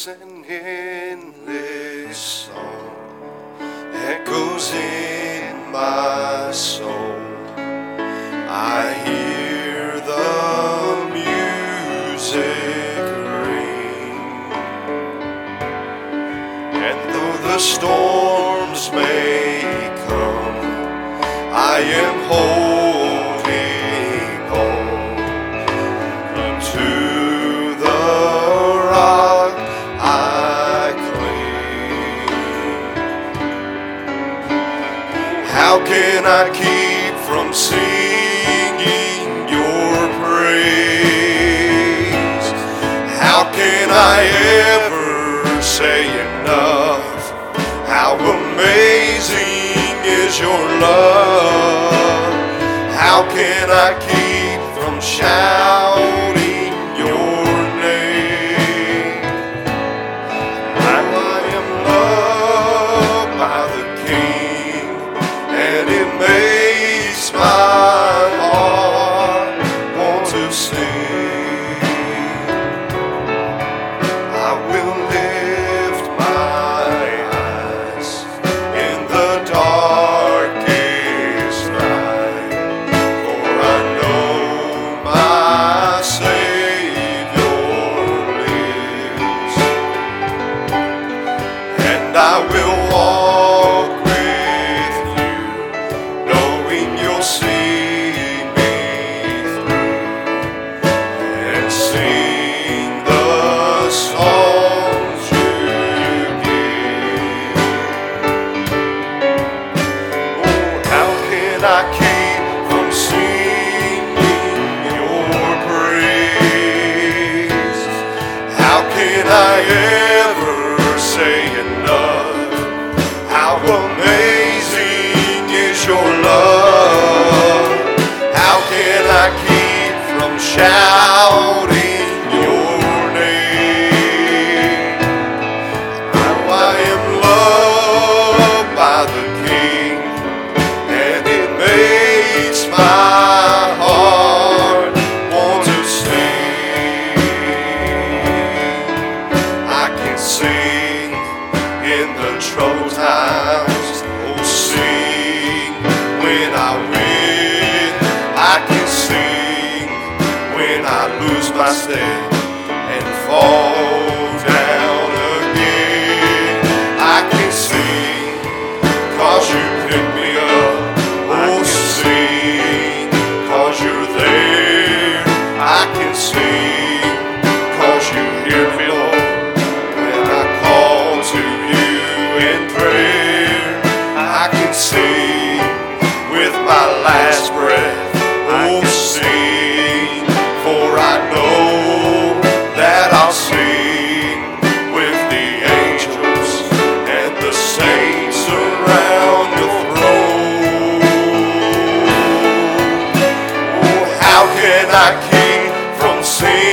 is an endless song echoes in my soul. I hear the music ring, and though the storms may come, I am whole. How can I keep from singing your praise? How can I ever say enough? How amazing is your love? How can I keep from shouting? amazing is your love. How can I keep from shouting? troubled times. Oh, sing when I win. I can sing when I lose my step and fall. I King from sin.